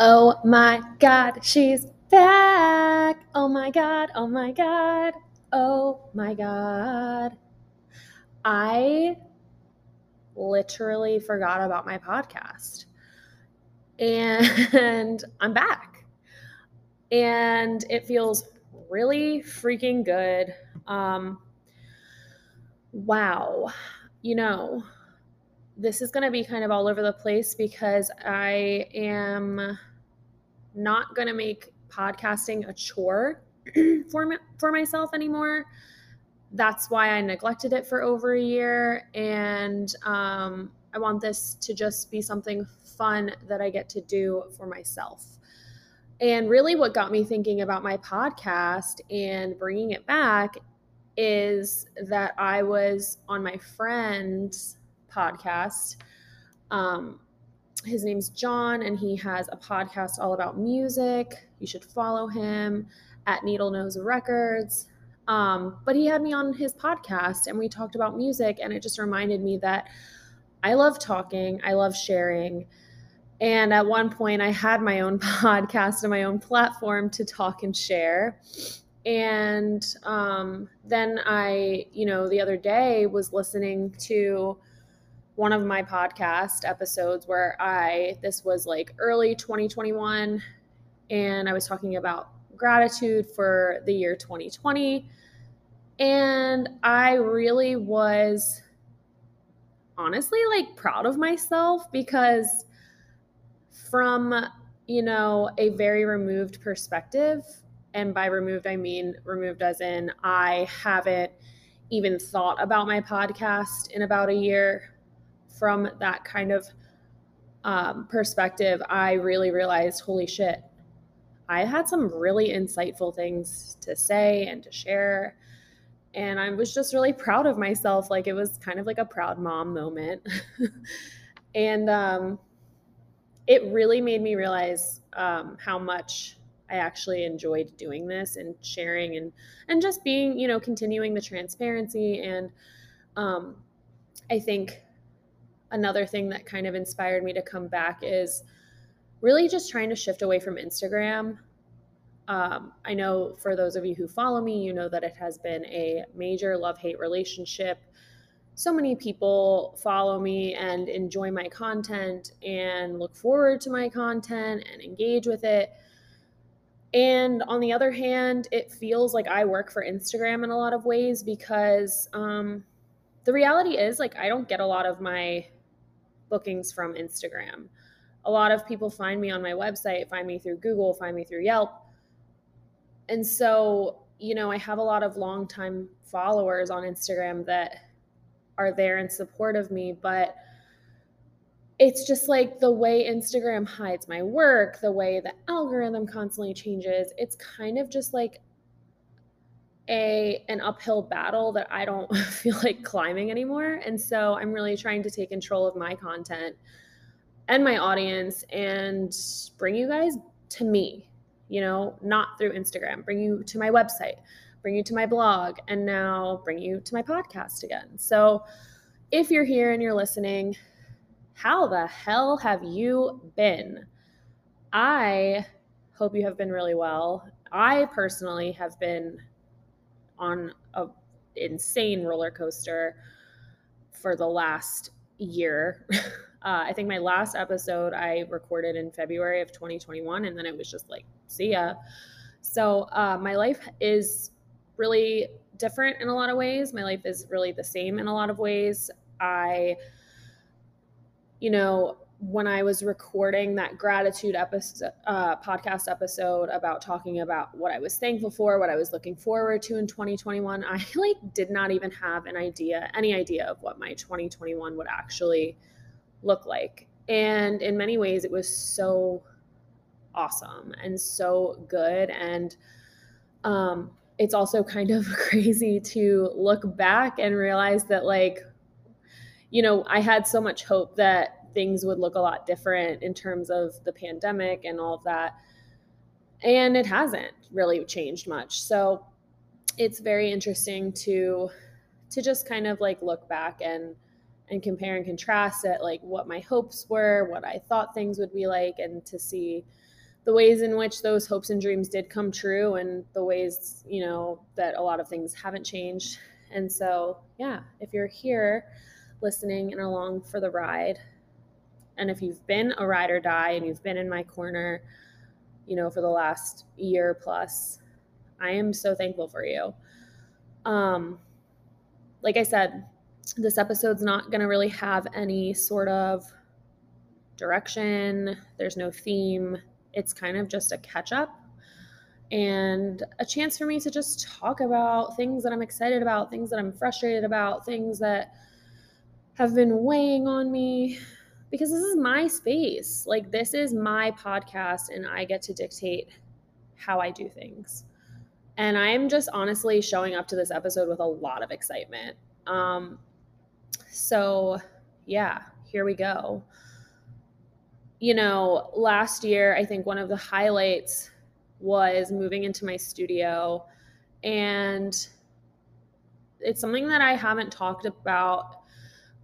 Oh my god, she's back. Oh my god, oh my god, oh my god. I literally forgot about my podcast. And I'm back. And it feels really freaking good. Um, wow. You know, this is going to be kind of all over the place because I am not going to make podcasting a chore for me, for myself anymore. That's why I neglected it for over a year and um, I want this to just be something fun that I get to do for myself. And really, what got me thinking about my podcast and bringing it back is that I was on my friend's podcast. Um, his name's John, and he has a podcast all about music. You should follow him at Needle Nose Records. Um, but he had me on his podcast, and we talked about music, and it just reminded me that I love talking, I love sharing. And at one point, I had my own podcast and my own platform to talk and share. And um, then I, you know, the other day was listening to one of my podcast episodes where I, this was like early 2021, and I was talking about gratitude for the year 2020. And I really was honestly like proud of myself because from, you know, a very removed perspective, and by removed, I mean removed as in I haven't even thought about my podcast in about a year from that kind of um, perspective, I really realized, holy shit, I had some really insightful things to say and to share. And I was just really proud of myself. Like it was kind of like a proud mom moment. and um, it really made me realize um, how much I actually enjoyed doing this and sharing and and just being, you know, continuing the transparency. And um, I think another thing that kind of inspired me to come back is really just trying to shift away from Instagram. Um, I know for those of you who follow me, you know that it has been a major love hate relationship. So many people follow me and enjoy my content and look forward to my content and engage with it. And on the other hand, it feels like I work for Instagram in a lot of ways because um, the reality is, like, I don't get a lot of my bookings from Instagram. A lot of people find me on my website, find me through Google, find me through Yelp. And so, you know, I have a lot of longtime followers on Instagram that are there in support of me, but it's just like the way Instagram hides my work, the way the algorithm constantly changes. It's kind of just like a an uphill battle that I don't feel like climbing anymore. And so I'm really trying to take control of my content and my audience and bring you guys to me, you know, not through Instagram, bring you to my website, bring you to my blog, and now bring you to my podcast again. So if you're here and you're listening, how the hell have you been? I hope you have been really well. I personally have been on a insane roller coaster for the last year. Uh, I think my last episode I recorded in February of 2021, and then it was just like, see ya. So uh, my life is really different in a lot of ways. My life is really the same in a lot of ways. I, you know, when I was recording that gratitude episode, uh, podcast episode about talking about what I was thankful for, what I was looking forward to in 2021, I like did not even have an idea, any idea of what my 2021 would actually look like. And in many ways, it was so awesome and so good. And um, it's also kind of crazy to look back and realize that, like, you know, I had so much hope that things would look a lot different in terms of the pandemic and all of that. And it hasn't really changed much. So it's very interesting to to just kind of like look back and and compare and contrast at like what my hopes were, what I thought things would be like, and to see the ways in which those hopes and dreams did come true and the ways, you know, that a lot of things haven't changed. And so, yeah, if you're here listening and along for the ride, and if you've been a ride or die and you've been in my corner, you know, for the last year plus, I am so thankful for you. Um, like I said, this episode's not going to really have any sort of direction. There's no theme. It's kind of just a catch up and a chance for me to just talk about things that I'm excited about, things that I'm frustrated about, things that have been weighing on me because this is my space. Like, this is my podcast, and I get to dictate how I do things. And I'm just honestly showing up to this episode with a lot of excitement. Um, so, yeah, here we go. You know, last year, I think one of the highlights was moving into my studio. And it's something that I haven't talked about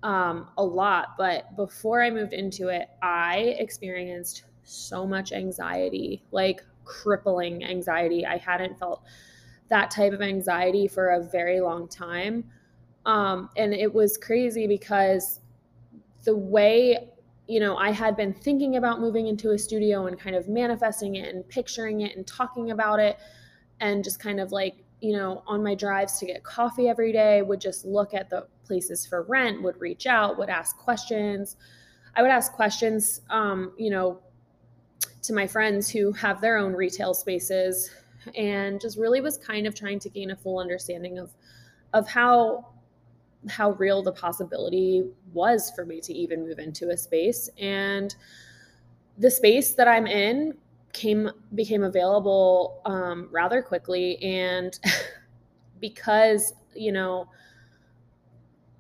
um, a lot, but before I moved into it, I experienced so much anxiety, like crippling anxiety. I hadn't felt that type of anxiety for a very long time. Um, and it was crazy because the way you know, I had been thinking about moving into a studio and kind of manifesting it and picturing it and talking about it and just kind of like, you know, on my drives to get coffee every day, would just look at the places for rent, would reach out, would ask questions. I would ask questions, um, you know, to my friends who have their own retail spaces and just really was kind of trying to gain a full understanding of of how how real the possibility was for me to even move into a space and the space that i'm in came became available um, rather quickly and because you know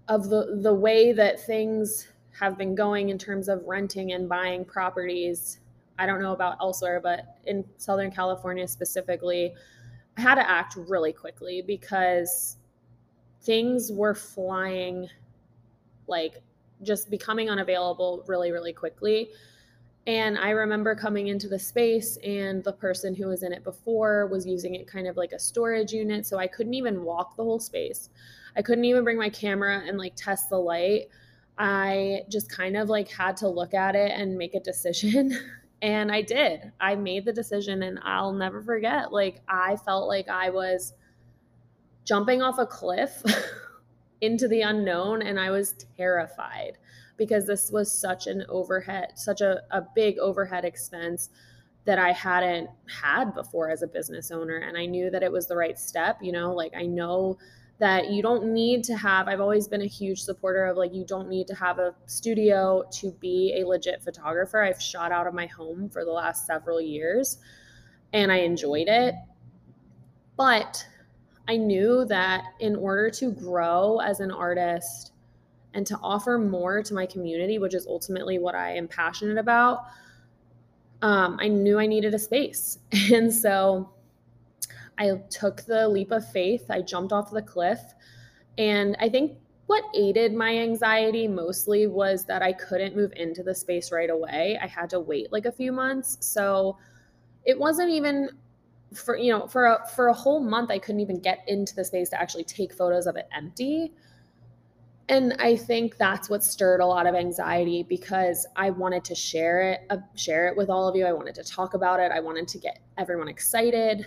of the the way that things have been going in terms of renting and buying properties i don't know about elsewhere but in southern california specifically i had to act really quickly because things were flying like just becoming unavailable really really quickly. And i remember coming into the space and the person who was in it before was using it kind of like a storage unit so i couldn't even walk the whole space i couldn't even bring my camera and like test the light i just kind of like had to look at it and make a decision and i did i made the decision and i'll never forget like i felt like i was jumping off a cliff into the unknown and I was terrified because this was such an overhead, such a, a big overhead expense that I hadn't had before as a business owner. And I knew that it was the right step, you know, like I know that you don't need to have I've always been a huge supporter of like you don't need to have a studio to be a legit photographer. I've shot out of my home for the last several years and I enjoyed it. But I knew that in order to grow as an artist and to offer more to my community, which is ultimately what I am passionate about, um, I knew I needed a space. And so I took the leap of faith. I jumped off the cliff. And I think what aided my anxiety mostly was that I couldn't move into the space right away. I had to wait like a few months. So it wasn't even for you know for a for a whole month i couldn't even get into the space to actually take photos of it empty and i think that's what stirred a lot of anxiety because i wanted to share it uh, share it with all of you i wanted to talk about it i wanted to get everyone excited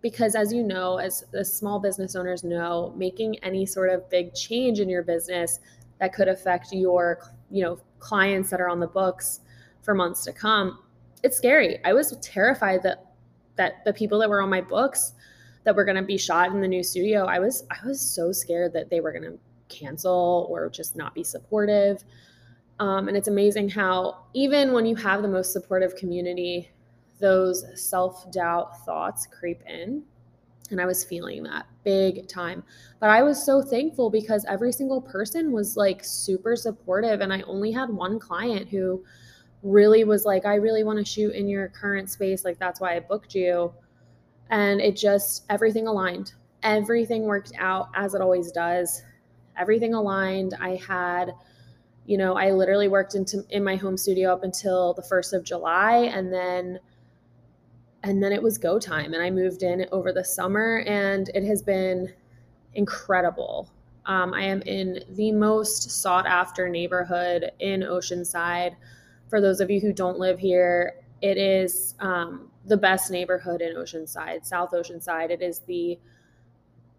because as you know as, as small business owners know making any sort of big change in your business that could affect your you know clients that are on the books for months to come it's scary i was terrified that that the people that were on my books that were going to be shot in the new studio, I was I was so scared that they were going to cancel or just not be supportive. Um, and it's amazing how even when you have the most supportive community, those self doubt thoughts creep in. And I was feeling that big time. But I was so thankful because every single person was like super supportive. And I only had one client who really was like, I really want to shoot in your current space. Like, that's why I booked you. And it just, everything aligned. Everything worked out as it always does. Everything aligned. I had you know, I literally worked into in my home studio up until the 1st of July and then and then it was go time and I moved in over the summer and it has been incredible. Um, I am in the most sought after neighborhood in Oceanside. For those of you who don't live here, it is um, the best neighborhood in Oceanside, South Oceanside. It is the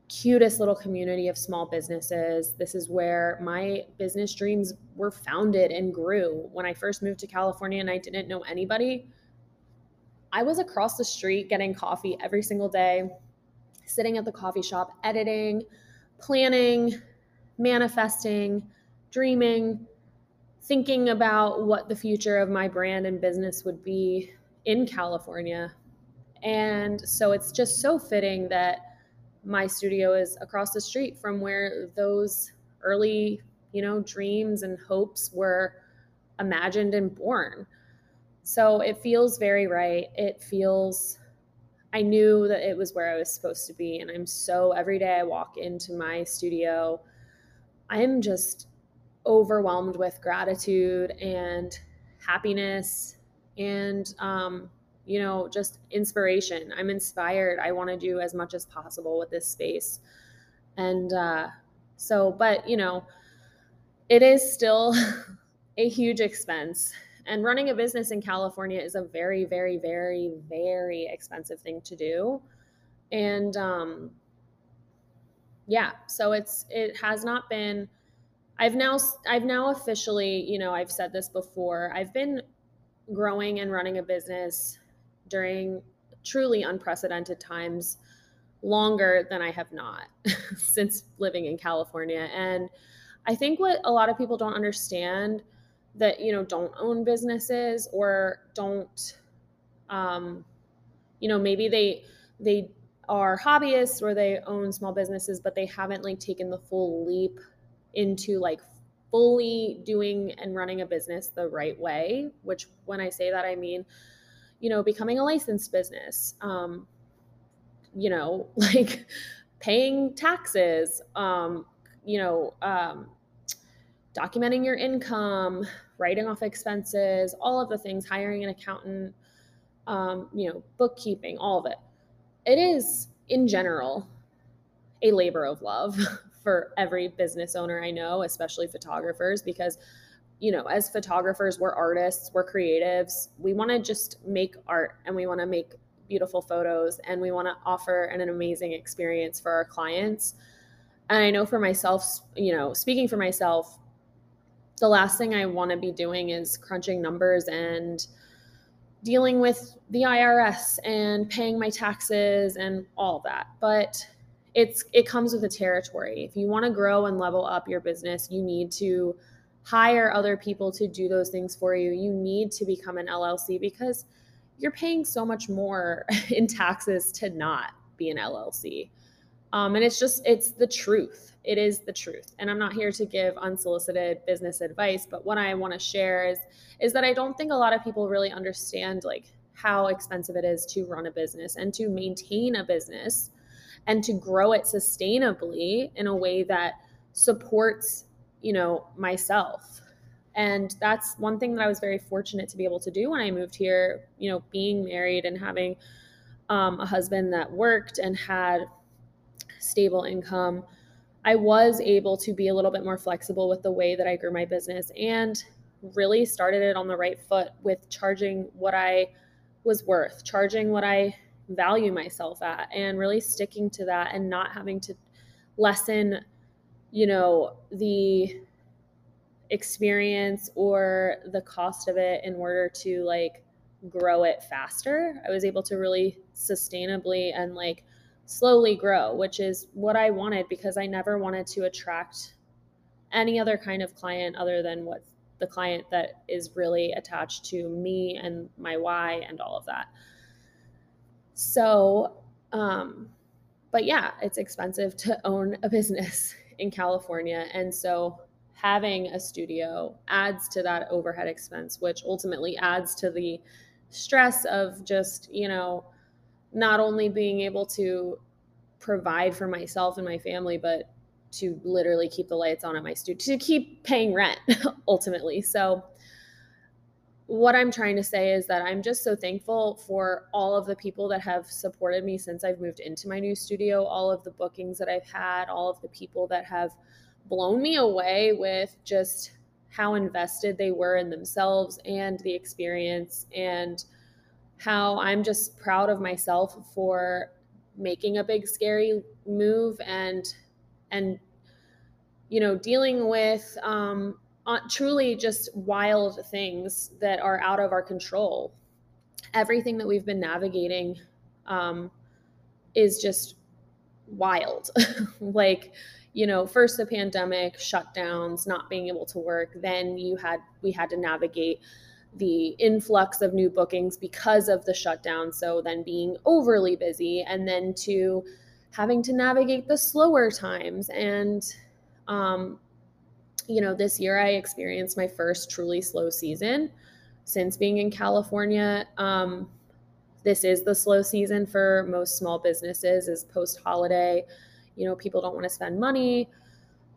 cutest little community of small businesses. This is where my business dreams were founded and grew. When I first moved to California and I didn't know anybody, I was across the street getting coffee every single day, sitting at the coffee shop, editing, planning, manifesting, dreaming, thinking about what the future of my brand and business would be in California. And so it's just so fitting that my studio is across the street from where those early, you know, dreams and hopes were imagined and born. So it feels very right. It feels, I knew that it was where I was supposed to be. And I'm so, every day I walk into my studio, I'm just overwhelmed with gratitude and happiness and um, you know, just inspiration. I'm inspired. I want to do as much as possible with this space. And uh, so, but, you know, it is still a huge expense. And running a business in California is a very, very, very, very expensive thing to do. And um, yeah, so it's, it has not been. I've now I've now officially, you know, I've said this before. I've been growing and running a business during truly unprecedented times longer than I have not since living in California. And I think what a lot of people don't understand that, you know, don't own businesses or don't, um, you know, maybe they, they are hobbyists or they own small businesses, but they haven't like taken the full leap into like fully doing and running a business the right way, which when I say that, I mean, you know, becoming a licensed business, um, you know, like paying taxes, um, you know, um, documenting your income, writing off expenses, all of the things, hiring an accountant, um, you know, bookkeeping, all of it. It is, in general, a labor of love for every business owner I know, especially photographers, because you know, as photographers, we're artists, we're creatives. We want to just make art and we want to make beautiful photos and we want to offer an, an amazing experience for our clients. And I know for myself, you know, speaking for myself, the last thing I want to be doing is crunching numbers and dealing with the IRS and paying my taxes and all that. But it's it comes with the territory. If you want to grow and level up your business, you need to hire other people to do those things for you. You need to become an LLC because you're paying so much more in taxes to not be an LLC. Um, and it's just, it's the truth. It is the truth. And I'm not here to give unsolicited business advice, but what I want to share is, is that I don't think a lot of people really understand like how expensive it is to run a business and to maintain a business and to grow it sustainably in a way that supports you know, myself. And that's one thing that I was very fortunate to be able to do when I moved here, you know, being married and having um, a husband that worked and had stable income. I was able to be a little bit more flexible with the way that I grew my business and really started it on the right foot with charging what I was worth, charging what I value myself at, and really sticking to that and not having to lessen you know, the experience or the cost of it in order to like grow it faster. I was able to really sustainably and like slowly grow, which is what I wanted because I never wanted to attract any other kind of client other than what the client that is really attached to me and my why and all of that. So, um, but yeah, it's expensive to own a business in California. And so having a studio adds to that overhead expense, which ultimately adds to the stress of just, you know, not only being able to provide for myself and my family, but to literally keep the lights on at my studio to keep paying rent ultimately. So what I'm trying to say is that I'm just so thankful for all of the people that have supported me since I've moved into my new studio, all of the bookings that I've had, all of the people that have blown me away with just how invested they were in themselves and the experience and how I'm just proud of myself for making a big scary move and and you know dealing with um uh, truly just wild things that are out of our control. Everything that we've been navigating um, is just wild. like, you know, first the pandemic, shutdowns, not being able to work. Then you had we had to navigate the influx of new bookings because of the shutdown. So then being overly busy, and then to having to navigate the slower times and um, you know, this year I experienced my first truly slow season since being in California. Um, this is the slow season for most small businesses is post holiday. You know, people don't want to spend money.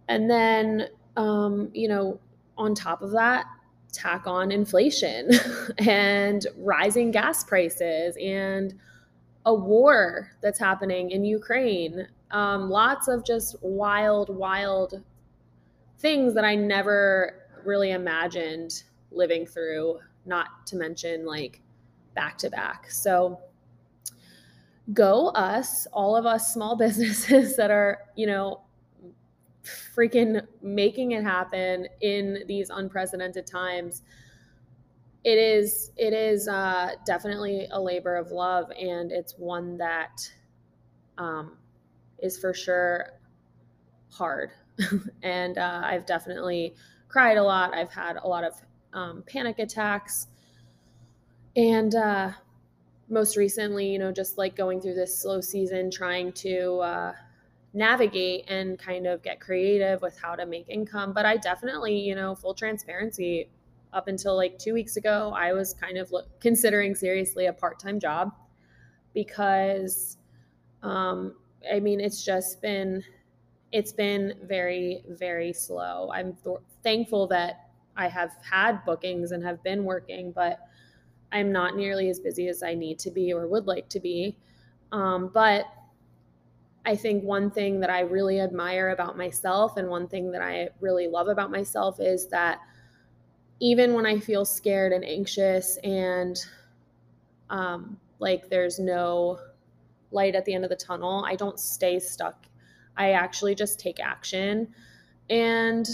And then, um, you know, on top of that, tack on inflation and rising gas prices and a war that's happening in Ukraine. Um, lots of just wild, wild things that I never really imagined living through, not to mention like back to back. So go us, all of us small businesses that are, you know, freaking making it happen in these unprecedented times it is it is uh, definitely a labor of love and it's one that um, is for sure hard and uh, I've definitely cried a lot. I've had a lot of um, panic attacks. And uh, most recently, you know, just like going through this slow season, trying to uh, navigate and kind of get creative with how to make income. But I definitely, you know, full transparency, up until like two weeks ago, I was kind of look, considering seriously a part time job because, um, I mean, it's just been it's been very, very slow. I'm th- thankful that I have had bookings and have been working, but I'm not nearly as busy as I need to be or would like to be. Um, but I think one thing that I really admire about myself and one thing that I really love about myself is that even when I feel scared and anxious and um, like there's no light at the end of the tunnel, I don't stay stuck I actually just take action. And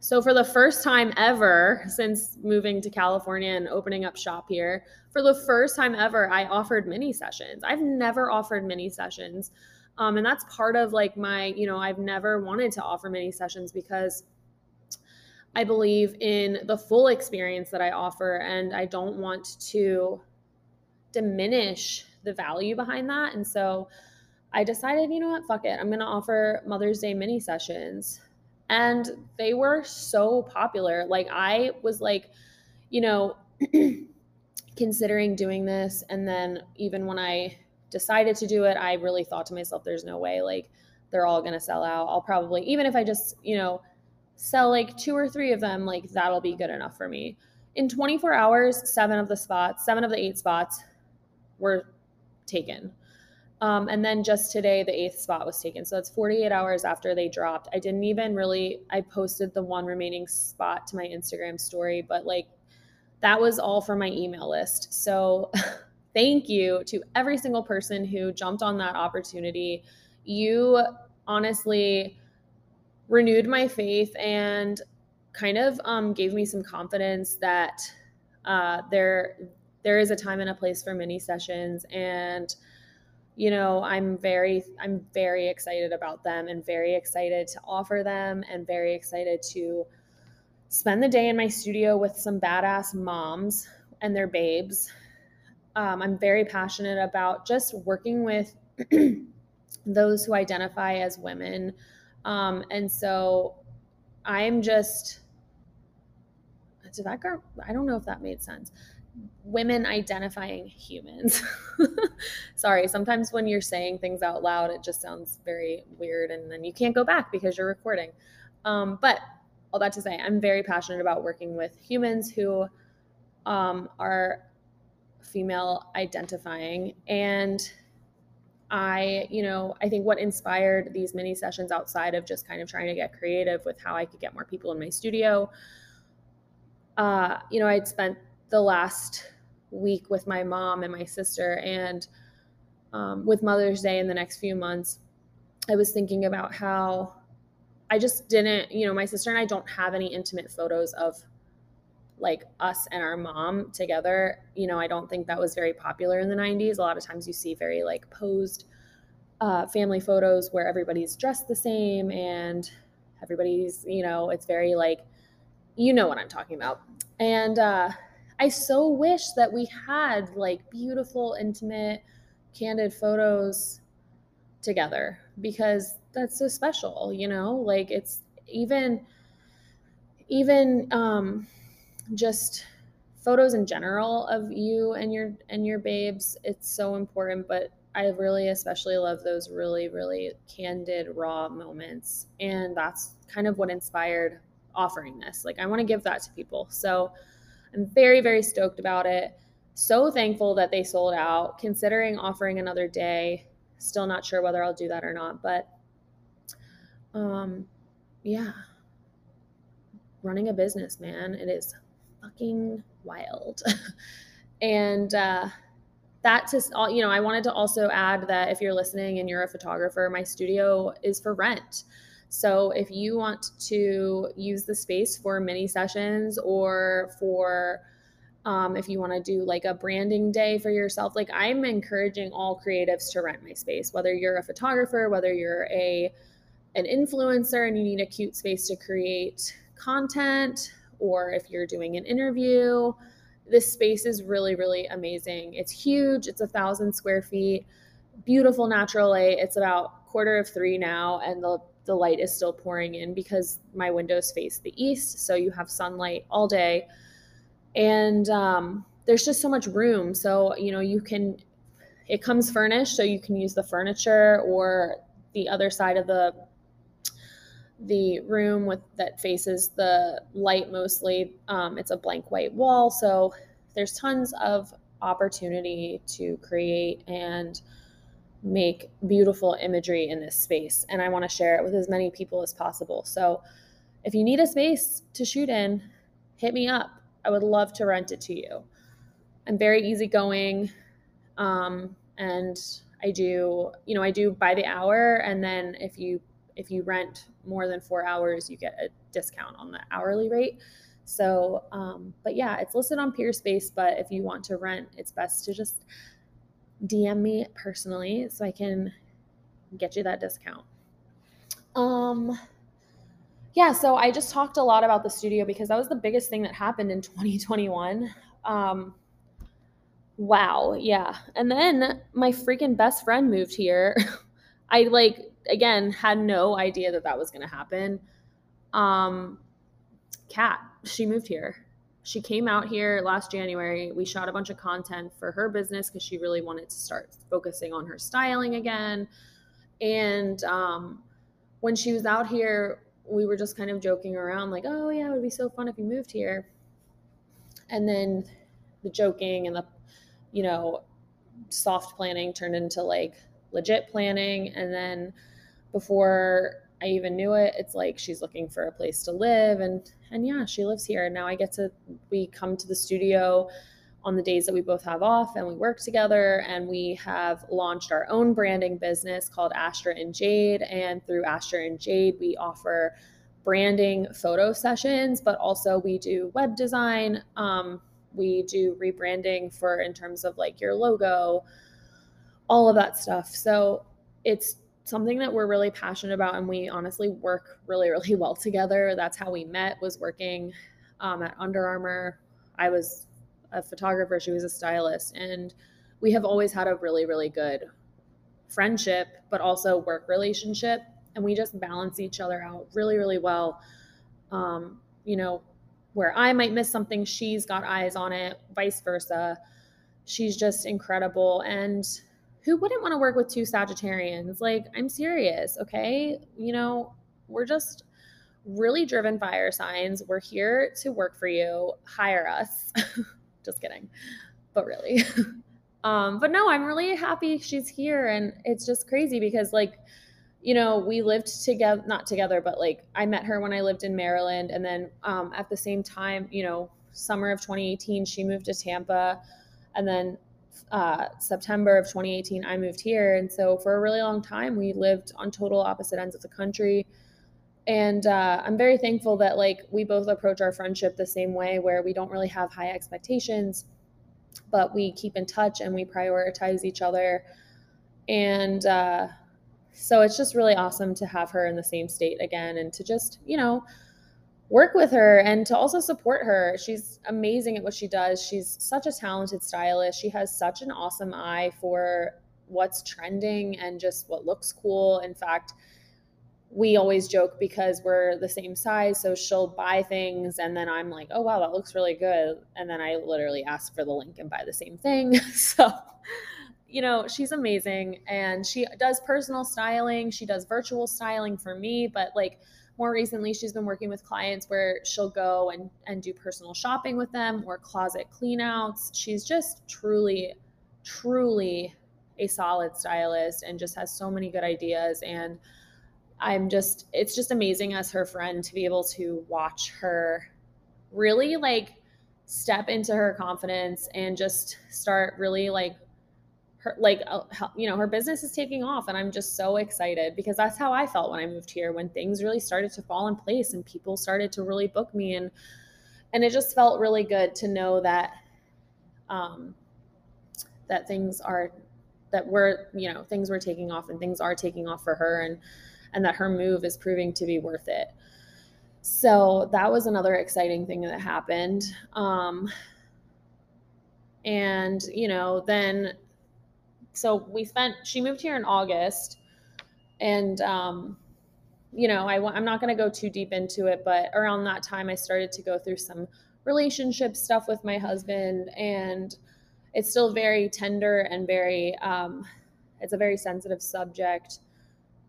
so, for the first time ever since moving to California and opening up shop here, for the first time ever, I offered mini sessions. I've never offered mini sessions. Um, and that's part of like my, you know, I've never wanted to offer mini sessions because I believe in the full experience that I offer. And I don't want to diminish the value behind that. And so, I decided, you know what, fuck it. I'm going to offer Mother's Day mini sessions. And they were so popular. Like, I was like, you know, considering doing this. And then even when I decided to do it, I really thought to myself, there's no way, like, they're all going to sell out. I'll probably, even if I just, you know, sell like two or three of them, like, that'll be good enough for me. In 24 hours, seven of the spots, seven of the eight spots were taken. Um, and then just today, the eighth spot was taken. So that's 48 hours after they dropped. I didn't even really, I posted the one remaining spot to my Instagram story, but like that was all for my email list. So thank you to every single person who jumped on that opportunity. You honestly renewed my faith and kind of um, gave me some confidence that uh, there there is a time and a place for mini sessions and you know i'm very i'm very excited about them and very excited to offer them and very excited to spend the day in my studio with some badass moms and their babes um, i'm very passionate about just working with those who identify as women um, and so i'm just did that girl i don't know if that made sense women identifying humans. Sorry, sometimes when you're saying things out loud, it just sounds very weird and then you can't go back because you're recording. Um, but all that to say, I'm very passionate about working with humans who um, are female identifying. And I, you know, I think what inspired these mini sessions outside of just kind of trying to get creative with how I could get more people in my studio. Uh, you know, I'd spent the last week with my mom and my sister, and um, with Mother's Day in the next few months, I was thinking about how I just didn't, you know, my sister and I don't have any intimate photos of like us and our mom together. You know, I don't think that was very popular in the 90s. A lot of times you see very like posed uh, family photos where everybody's dressed the same and everybody's, you know, it's very like, you know what I'm talking about. And uh, I so wish that we had like beautiful, intimate, candid photos together because that's so special, you know? Like it's even even um just photos in general of you and your and your babes it's so important but i really especially love those really really candid raw moments. And that's kind of what inspired offering this. Like i want to give that to people. So i'm very very stoked about it. So thankful that they sold out. Considering offering another day still not sure whether i'll do that or not but um yeah. Running a business man. It is fucking wild. and uh, that all you know, I wanted to also add that if you're listening and you're a photographer, my studio is for rent. So if you want to use the space for mini sessions or for um, if you want to do like a branding day for yourself, like I'm encouraging all creatives to rent my space, whether you're a photographer, whether you're a an influencer and you need a cute space to create content, or if you're doing an interview. This space is really, really amazing. It's huge. It's a thousand square feet, beautiful natural light. It's about quarter of three now, and the the light is still pouring in because my windows face the east, so you have sunlight all day, and um, there's just so much room. So you know you can. It comes furnished, so you can use the furniture or the other side of the the room with that faces the light mostly um, it's a blank white wall so there's tons of opportunity to create and make beautiful imagery in this space and i want to share it with as many people as possible. So if you need a space to shoot in hit me up. I would love to rent it to you. I'm very easygoing um, and i do you know i do by the hour and then if you if you rent more than four hours, you get a discount on the hourly rate. So, um, but yeah, it's listed on Peerspace. But if you want to rent, it's best to just DM me personally so I can get you that discount. Um, yeah, so I just talked a lot about the studio because that was the biggest thing that happened in 2021. Um, wow, yeah. And then my freaking best friend moved here. I like again had no idea that that was going to happen. Um, Kat, she moved here. She came out here last January. We shot a bunch of content for her business because she really wanted to start focusing on her styling again. And um, when she was out here, we were just kind of joking around, like, oh, yeah, it would be so fun if you moved here. And then the joking and the, you know, soft planning turned into like legit planning. And then before I even knew it, it's like she's looking for a place to live and and yeah, she lives here. And now I get to we come to the studio on the days that we both have off and we work together and we have launched our own branding business called Astra and Jade. And through Astra and Jade we offer branding photo sessions but also we do web design. Um, we do rebranding for in terms of like your logo all of that stuff. So it's something that we're really passionate about and we honestly work really really well together that's how we met was working um, at under armour i was a photographer she was a stylist and we have always had a really really good friendship but also work relationship and we just balance each other out really really well um, you know where I might miss something, she's got eyes on it, vice versa. She's just incredible. And who wouldn't want to work with two Sagittarians? Like, I'm serious, okay? You know, we're just really driven fire signs. We're here to work for you. Hire us. just kidding. But really. um, but no, I'm really happy she's here. And it's just crazy because, like, you know, we lived together, not together, but like I met her when I lived in Maryland. And then um, at the same time, you know, summer of 2018, she moved to Tampa. And then uh, September of 2018, I moved here. And so for a really long time, we lived on total opposite ends of the country. And uh, I'm very thankful that like we both approach our friendship the same way, where we don't really have high expectations, but we keep in touch and we prioritize each other. And uh, so it's just really awesome to have her in the same state again and to just, you know, work with her and to also support her. She's amazing at what she does. She's such a talented stylist. She has such an awesome eye for what's trending and just what looks cool. In fact, we always joke because we're the same size. So she'll buy things and then I'm like, oh, wow, that looks really good. And then I literally ask for the link and buy the same thing. so you know, she's amazing and she does personal styling. She does virtual styling for me, but like more recently she's been working with clients where she'll go and and do personal shopping with them or closet cleanouts. She's just truly truly a solid stylist and just has so many good ideas and I'm just it's just amazing as her friend to be able to watch her really like step into her confidence and just start really like her like uh, you know her business is taking off and i'm just so excited because that's how i felt when i moved here when things really started to fall in place and people started to really book me and and it just felt really good to know that um that things are that we're you know things were taking off and things are taking off for her and and that her move is proving to be worth it. So that was another exciting thing that happened. Um and you know then so we spent she moved here in august and um, you know I, i'm not going to go too deep into it but around that time i started to go through some relationship stuff with my husband and it's still very tender and very um, it's a very sensitive subject.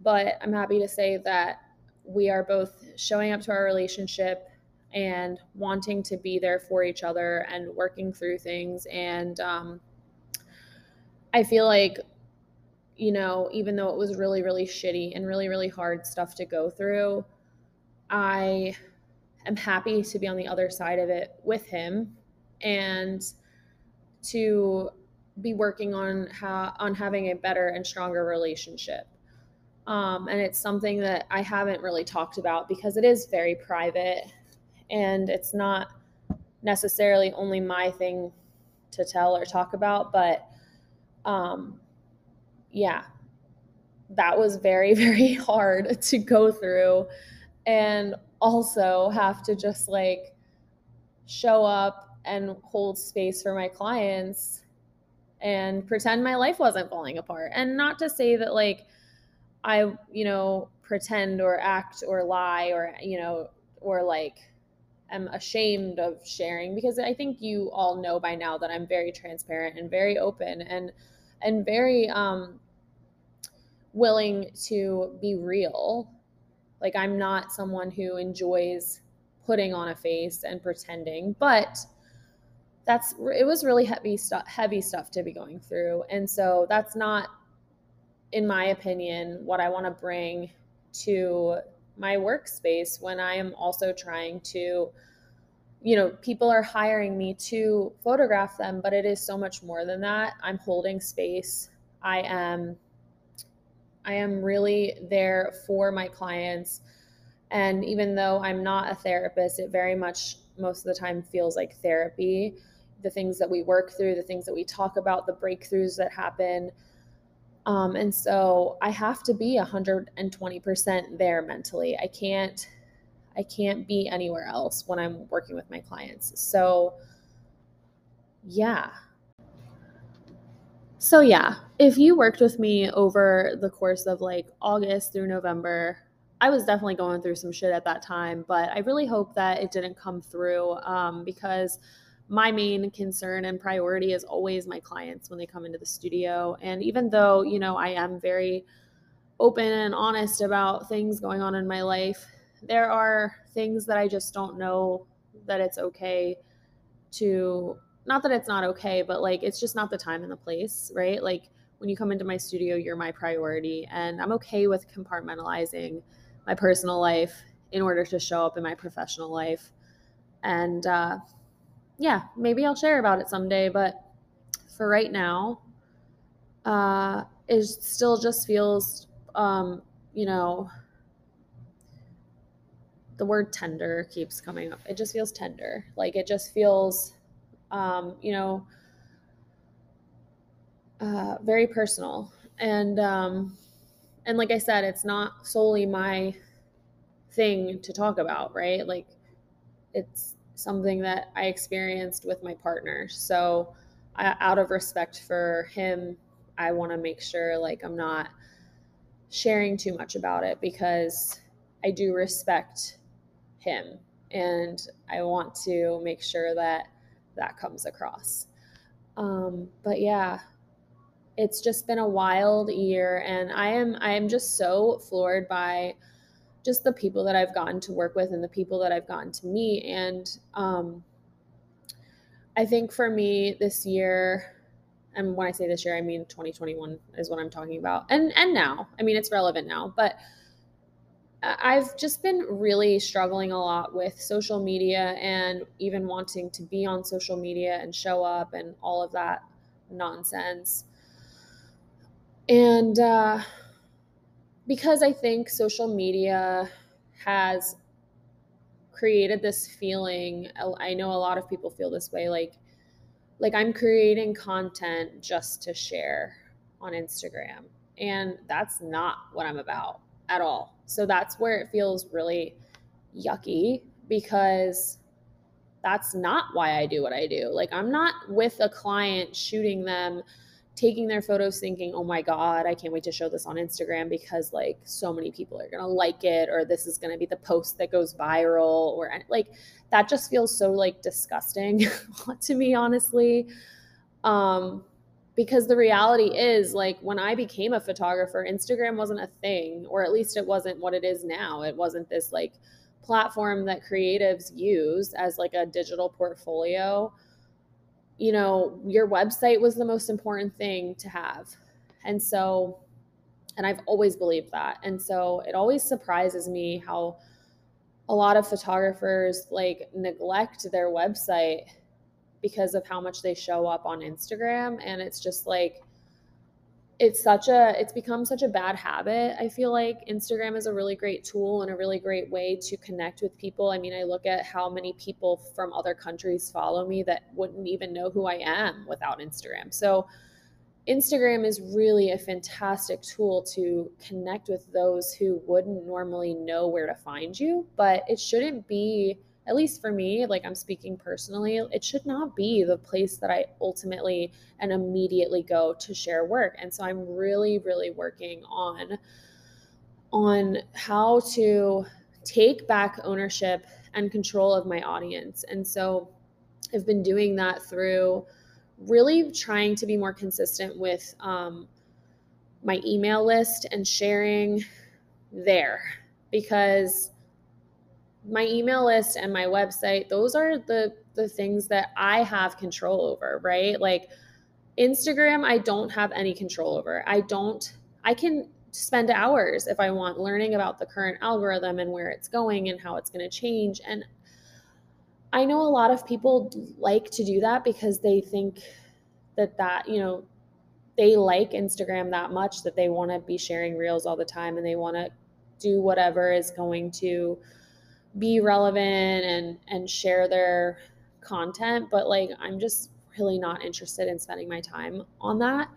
But i'm happy to say that we are both showing up to our relationship and wanting to be there for each other and working through things and um, I feel like, you know, even though it was really, really shitty and really, really hard stuff to go through, I am happy to be on the other side of it with him and to be working on how on having a better and stronger relationship. Um, and it's something that I haven't really talked about because it is very private and it's not necessarily only my thing to tell or talk about, but um, yeah, that was very, very hard to go through. And also have to just like show up and hold space for my clients and pretend my life wasn't falling apart. And not to say that, like, I, you know, pretend or act or lie or, you know, or like am ashamed of sharing because I think you all know by now that I'm very transparent and very open and and very um willing to be real. Like I'm not someone who enjoys putting on a face and pretending, but that's it was really heavy stuff heavy stuff to be going through. And so that's not in my opinion what I want to bring to my workspace when I am also trying to you know, people are hiring me to photograph them, but it is so much more than that. I'm holding space. I am I am really there for my clients. And even though I'm not a therapist, it very much most of the time feels like therapy. The things that we work through, the things that we talk about, the breakthroughs that happen. Um, and so I have to be 120% there mentally. I can't I can't be anywhere else when I'm working with my clients. So, yeah. So, yeah, if you worked with me over the course of like August through November, I was definitely going through some shit at that time, but I really hope that it didn't come through um, because my main concern and priority is always my clients when they come into the studio. And even though, you know, I am very open and honest about things going on in my life, there are things that I just don't know that it's okay to, not that it's not okay, but like it's just not the time and the place, right? Like when you come into my studio, you're my priority. And I'm okay with compartmentalizing my personal life in order to show up in my professional life. And uh, yeah, maybe I'll share about it someday. But for right now, uh, it still just feels, um, you know, the word tender keeps coming up. It just feels tender. Like it just feels, um, you know, uh, very personal. And um, and like I said, it's not solely my thing to talk about, right? Like it's something that I experienced with my partner. So, I, out of respect for him, I want to make sure like I'm not sharing too much about it because I do respect him and I want to make sure that that comes across. Um, but yeah, it's just been a wild year and I am I am just so floored by just the people that I've gotten to work with and the people that I've gotten to meet. And um, I think for me this year and when I say this year I mean 2021 is what I'm talking about. And and now I mean it's relevant now but I've just been really struggling a lot with social media and even wanting to be on social media and show up and all of that nonsense. And uh, because I think social media has created this feeling, I know a lot of people feel this way like like I'm creating content just to share on Instagram. And that's not what I'm about at all. So that's where it feels really yucky because that's not why I do what I do. Like I'm not with a client shooting them taking their photos thinking, oh my God, I can't wait to show this on Instagram because like so many people are going to like it or this is going to be the post that goes viral or like that just feels so like disgusting to me, honestly. Um, because the reality is like when I became a photographer, Instagram wasn't a thing, or at least it wasn't what it is now. It wasn't this like platform that creatives use as like a digital portfolio you know, your website was the most important thing to have. And so, and I've always believed that. And so it always surprises me how a lot of photographers like neglect their website because of how much they show up on Instagram. And it's just like, it's such a it's become such a bad habit. I feel like instagram is a really great tool and a really great way to connect with people. I mean i look at how many people from other countries follow me that wouldn't even know who i am without instagram. So instagram is really a fantastic tool to connect with those who wouldn't normally know where to find you but it shouldn't be at least for me, like I'm speaking personally, it should not be the place that I ultimately and immediately go to share work. And so I'm really, really working on on how to take back ownership and control of my audience. And so I've been doing that through really trying to be more consistent with um, my email list and sharing there because my email list and my website those are the the things that i have control over right? Like instagram i don't have any control over. I don't i can spend hours if i want learning about the current algorithm and where it's going and how it's going to change. And i know a lot of people like to do that because they think that that you know they like instagram that much that they want to be sharing reels all the time and they want to do whatever is going to be relevant and and share their content but like i'm just really not interested in spending my time on that.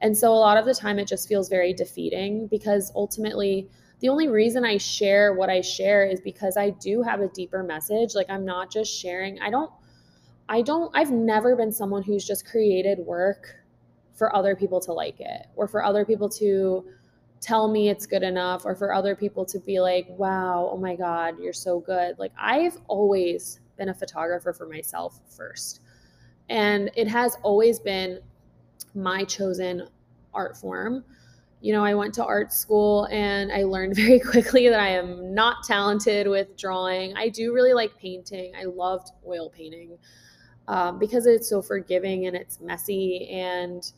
And so a lot of the time it just feels very defeating because ultimately the only reason i share what i share is because i do have a deeper message. Like i'm not just sharing. I don't i don't i've never been someone who's just created work for other people to like it or for other people to tell me it's good enough or for other people to be like, wow, oh my God, you're so good. Like, I've always been a photographer for myself first. And it has always been my chosen art form. You know, I went to art school and I learned very quickly that I am not talented with drawing. I do really like painting. I loved oil painting um, because it's so forgiving and it's messy and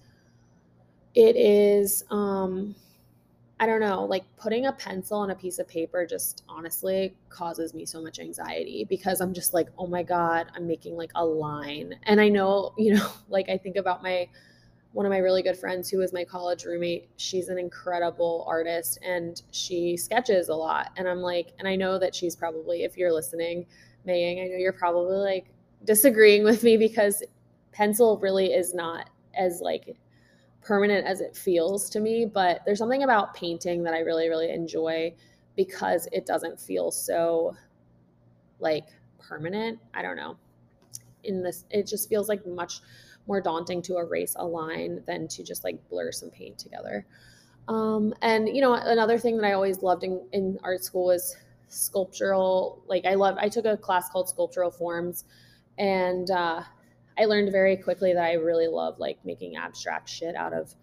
it is um, I don't know, like putting a pencil on a piece of paper just honestly causes me so much anxiety because I'm just like, oh my God, I'm making like a line. And I know, you know, like I think about my one of my really good friends who was my college roommate. She's an incredible artist and she sketches a lot. And I'm like, and I know that she's probably, if you're listening, Maying, I know you're probably like disagreeing with me because pencil really is not as like permanent as it feels to me. But there's something about painting that I really, really enjoy because it doesn't feel so like permanent. I don't know. In this, it just feels like much more daunting to erase a line than to just like blur some paint together. Um, and you know, another thing that I always loved in, in art school was sculptural. Like I love, I took a class called sculptural forms, and uh, I learned very quickly that I really love like making abstract shit out of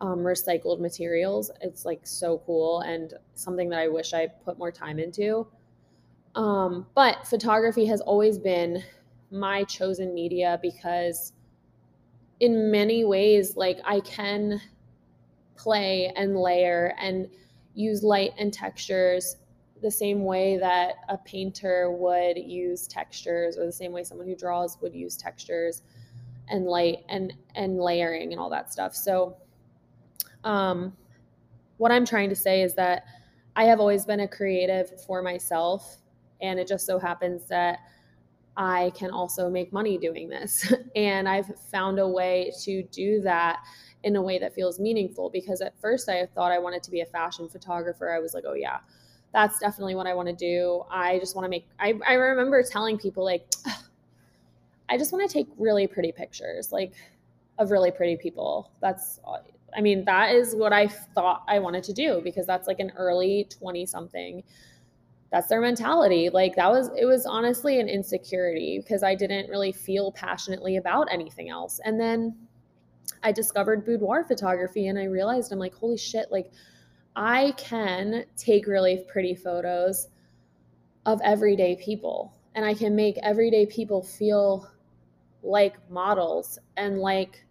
um, recycled materials. It's like so cool and something that I wish I put more time into. Um, but photography has always been my chosen media because in many ways, like I can play and layer and use light and textures the same way that a painter would use textures or the same way someone who draws would use textures and light and and layering and all that stuff. So um what i'm trying to say is that i have always been a creative for myself and it just so happens that i can also make money doing this. And i've found a way to do that in a way that feels meaningful because at first i thought i wanted to be a fashion photographer. I was like oh yeah that's definitely what I want to do. I just want to make, I, I remember telling people, like, I just want to take really pretty pictures, like, of really pretty people. That's, I mean, that is what I thought I wanted to do because that's like an early 20 something. That's their mentality. Like, that was, it was honestly an insecurity because I didn't really feel passionately about anything else. And then I discovered boudoir photography and I realized I'm like, holy shit, like, I can take really pretty photos of everyday people and I can make everyday people feel like models and like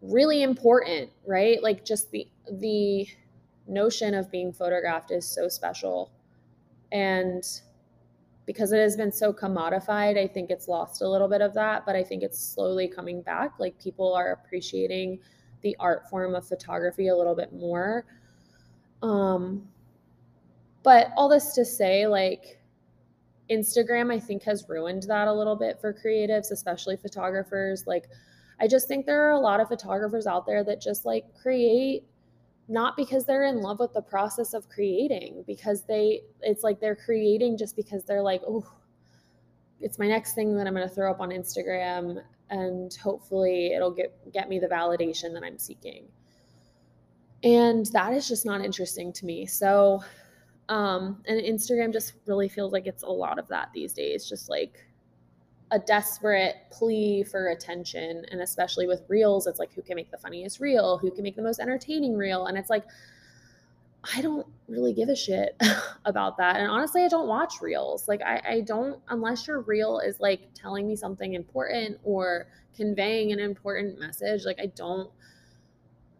really important, right? Like just the the notion of being photographed is so special. And because it has been so commodified, I think it's lost a little bit of that, but I think it's slowly coming back. Like people are appreciating the art form of photography a little bit more um, but all this to say, like, Instagram, I think, has ruined that a little bit for creatives, especially photographers. Like, I just think there are a lot of photographers out there that just like create not because they're in love with the process of creating, because they, it's like they're creating just because they're like, oh, it's my next thing that I'm going to throw up on Instagram and hopefully it'll get get me the validation that I'm seeking and that is just not interesting to me. So um and instagram just really feels like it's a lot of that these days just like a desperate plea for attention. And especially with reels it's like who can make the funniest reel? Who can make the most entertaining reel? And it's like i don't really give a shit about that. And honestly i don't watch reels. Like I, I don't unless your reel is like telling me something important or conveying an important message like i don't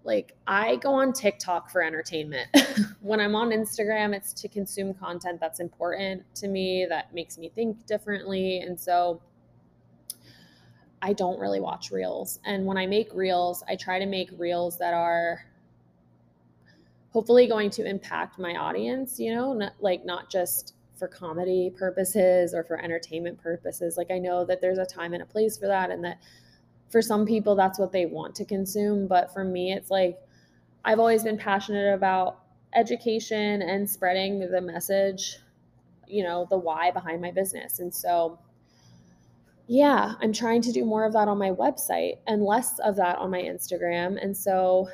like I go on TikTok for entertainment. when I'm on Instagram, it's to consume content that's important to me, that makes me think differently. And so I don't really watch reels. And when I make reels, I try to make reels that are hopefully going to impact my audience, you know, not, like not just for comedy purposes or for entertainment purposes. Like I know that there's a time and a place for that and that for some people that's what they want to consume but for me it's like i've always been passionate about education and spreading the message you know the why behind my business and so yeah i'm trying to do more of that on my website and less of that on my instagram and so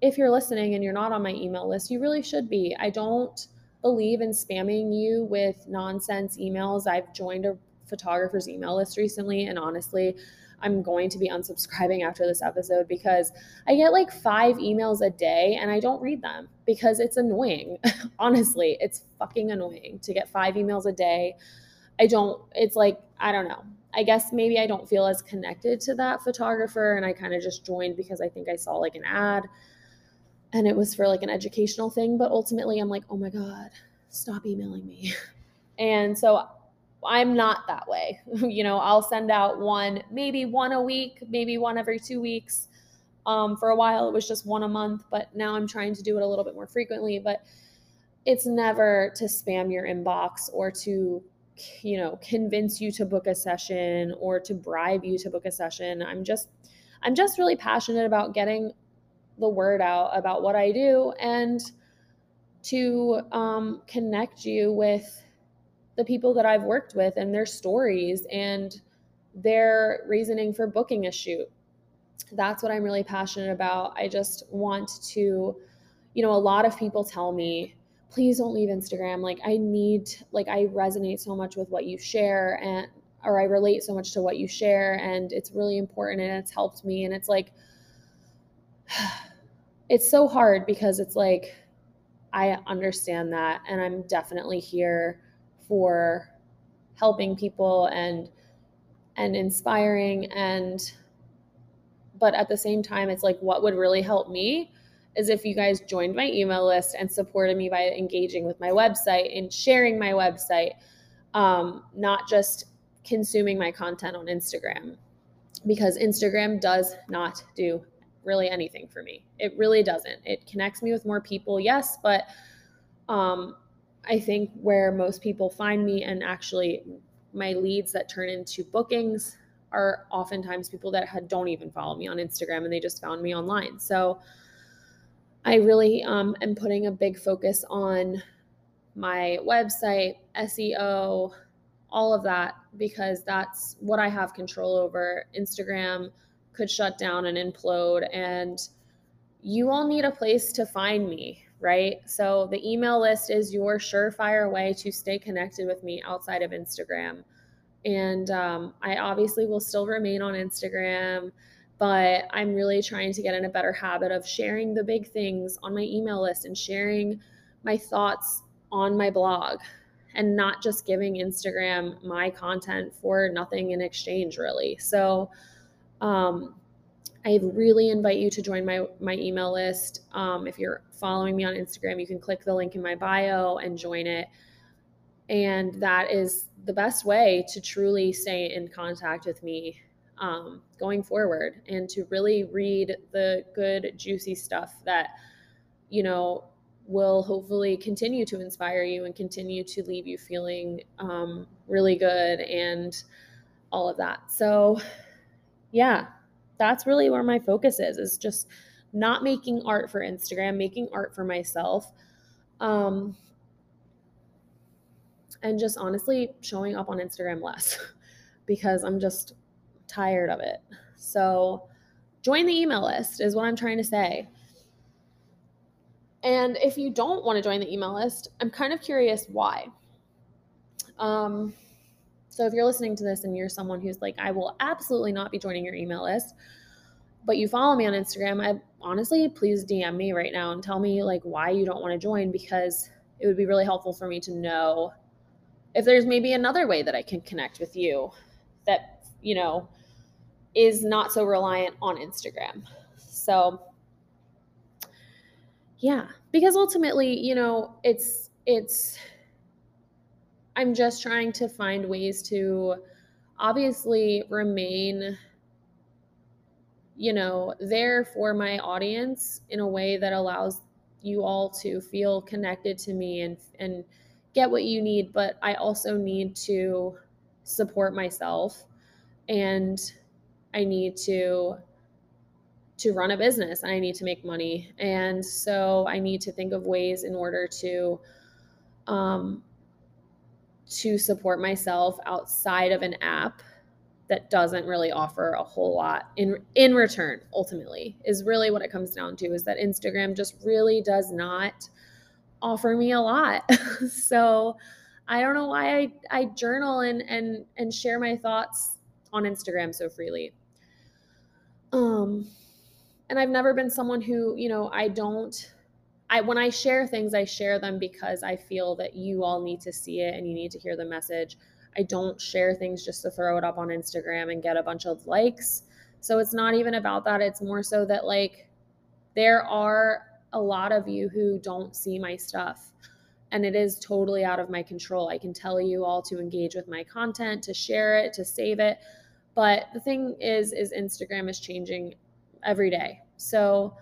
if you're listening and you're not on my email list, you really should be. I don't believe in spamming you with nonsense emails. I've joined a photographer's email list recently, and honestly, I'm going to be unsubscribing after this episode because I get like five emails a day and I don't read them because it's annoying. Honestly, it's fucking annoying to get five emails a day. I don't, it's like, I don't know. I guess maybe I don't feel as connected to that photographer and I kind of just joined because I think I saw like an ad and it was for like an educational thing. But ultimately, I'm like, oh my God, stop emailing me. And so I'm not that way. you know, I'll send out one, maybe one a week, maybe one every two weeks. Um, for a while, it was just one a month, but now I'm trying to do it a little bit more frequently. But it's never to spam your inbox or to, you know, convince you to book a session or to bribe you to book a session. I'm just, I'm just really passionate about getting the word out about what I do and to um, connect you with the people that I've worked with and their stories and their reasoning for booking a shoot. That's what I'm really passionate about. I just want to, you know, a lot of people tell me, please don't leave Instagram. Like, I need, like, I resonate so much with what you share and, or I relate so much to what you share and it's really important and it's helped me. And it's like, it's so hard because it's like I understand that and I'm definitely here for helping people and and inspiring and but at the same time it's like what would really help me is if you guys joined my email list and supported me by engaging with my website and sharing my website um, not just consuming my content on instagram because instagram does not do really anything for me. It really doesn't. It connects me with more people, yes, but um, I think where most people find me and actually my leads that turn into bookings are oftentimes people that had, don't even follow me on Instagram and they just found me online. So I really um, am putting a big focus on my website, SEO, all of that, because that's what I have control over. Instagram, could shut down and implode and you all need a place to find me right? So the email list is your surefire way to stay connected with me outside of instagram. And um, i obviously will still remain on instagram but i'm really trying to get in a better habit of sharing the big things on my email list and sharing my thoughts on my blog and not just giving instagram my content for nothing in exchange really. So um, I really invite you to join my my email list. Um, if you're following me on Instagram, you can click the link in my bio and join it. And that is the best way to truly stay in contact with me um, going forward and to really read the good, juicy stuff that, you know, will hopefully continue to inspire you and continue to leave you feeling um, really good and all of that. So, yeah, that's really where my focus is, is just not making art for Instagram, making art for myself. Um, and just honestly showing up on Instagram less because I'm just tired of it. So, join the email list is what I'm trying to say. And if you don't want to join the email list, I'm kind of curious why. Um, so if you're listening to this and you're someone who's like, I will absolutely not be joining your email list, but you follow me on Instagram, I honestly please DM me right now and tell me like why you don't want to join because it would be really helpful for me to know if there's maybe another way that I can connect with you that, you know, is not so reliant on Instagram. So yeah, because ultimately, you know, it's it's I'm just trying to find ways to obviously remain you know there for my audience in a way that allows you all to feel connected to me and and get what you need. But I also need to support myself and I need to to run a business. I need to make money. And so I need to think of ways in order to um, to support myself outside of an app that doesn't really offer a whole lot in in return ultimately is really what it comes down to is that Instagram just really does not offer me a lot. so I don't know why I, I journal and and and share my thoughts on Instagram so freely. Um and I've never been someone who, you know, I don't I when I share things, I share them because I feel that you all need to see it and you need to hear the message. I don't share things just to throw it up on Instagram and get a bunch of likes. So it's not even about that. It's more so that like there are a lot of you who don't see my stuff and it is totally out of my control. I can tell you all to engage with my content, to share it, to save it. But the thing is is Instagram is changing every day. So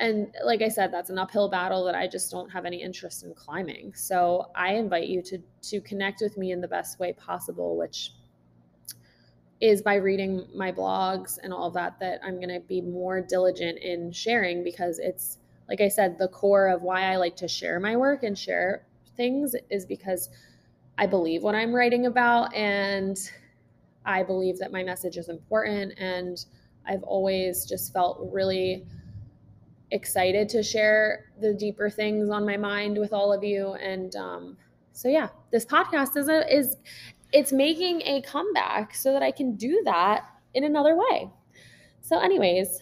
and like I said, that's an uphill battle that I just don't have any interest in climbing. So I invite you to to connect with me in the best way possible, which is by reading my blogs and all of that that I'm going to be more diligent in sharing because it's like I said the core of why I like to share my work and share things is because I believe what I'm writing about and I believe that my message is important and I've always just felt really excited to share the deeper things on my mind with all of you. And um, so, yeah, this podcast is a, is it's making a comeback so that I can do that in another way. So, anyways,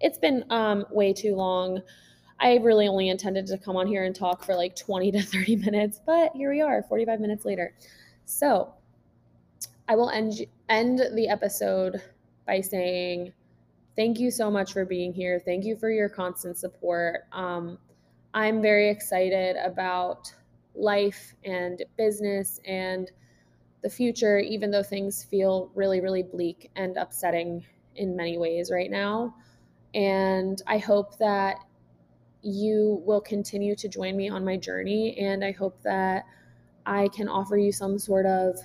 it's been um, way too long. I really only intended to come on here and talk for like 20 to 30 minutes, but here we are, 45 minutes later. So, I will end end the episode by saying thank you so much for being here. Thank you for your constant support. Um, I'm very excited about life and business and the future, even though things feel really, really bleak and upsetting in many ways right now. And I hope that you will continue to join me on my journey. And I hope that I can offer you some sort of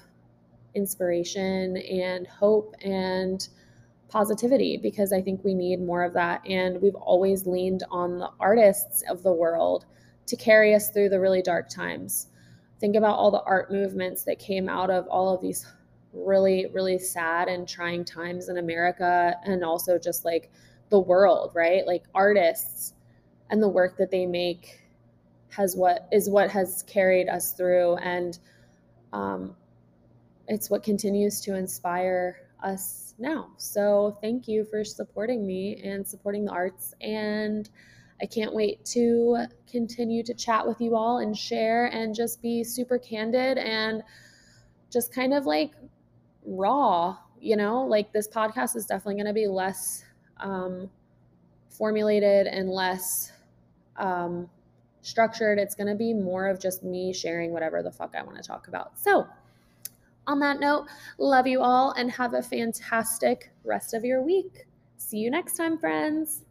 inspiration and hope and positivity because I think we need more of that. And we've always leaned on the artists of the world to carry us through the really dark times. Think about all the art movements that came out of all of these really, really sad and trying times in America and also just like the world, right? Like artists and the work that they make has what is what has carried us through and um, it's what continues to inspire us now. So thank you for supporting me and supporting the arts. And I can't wait to continue to chat with you all and share and just be super candid and just kind of like raw, you know, like this podcast is definitely going to be less um, formulated and less um, structured. It's going to be more of just me sharing whatever the fuck I want to talk about. So, on that note, love you all and have a fantastic rest of your week. See you next time, friends.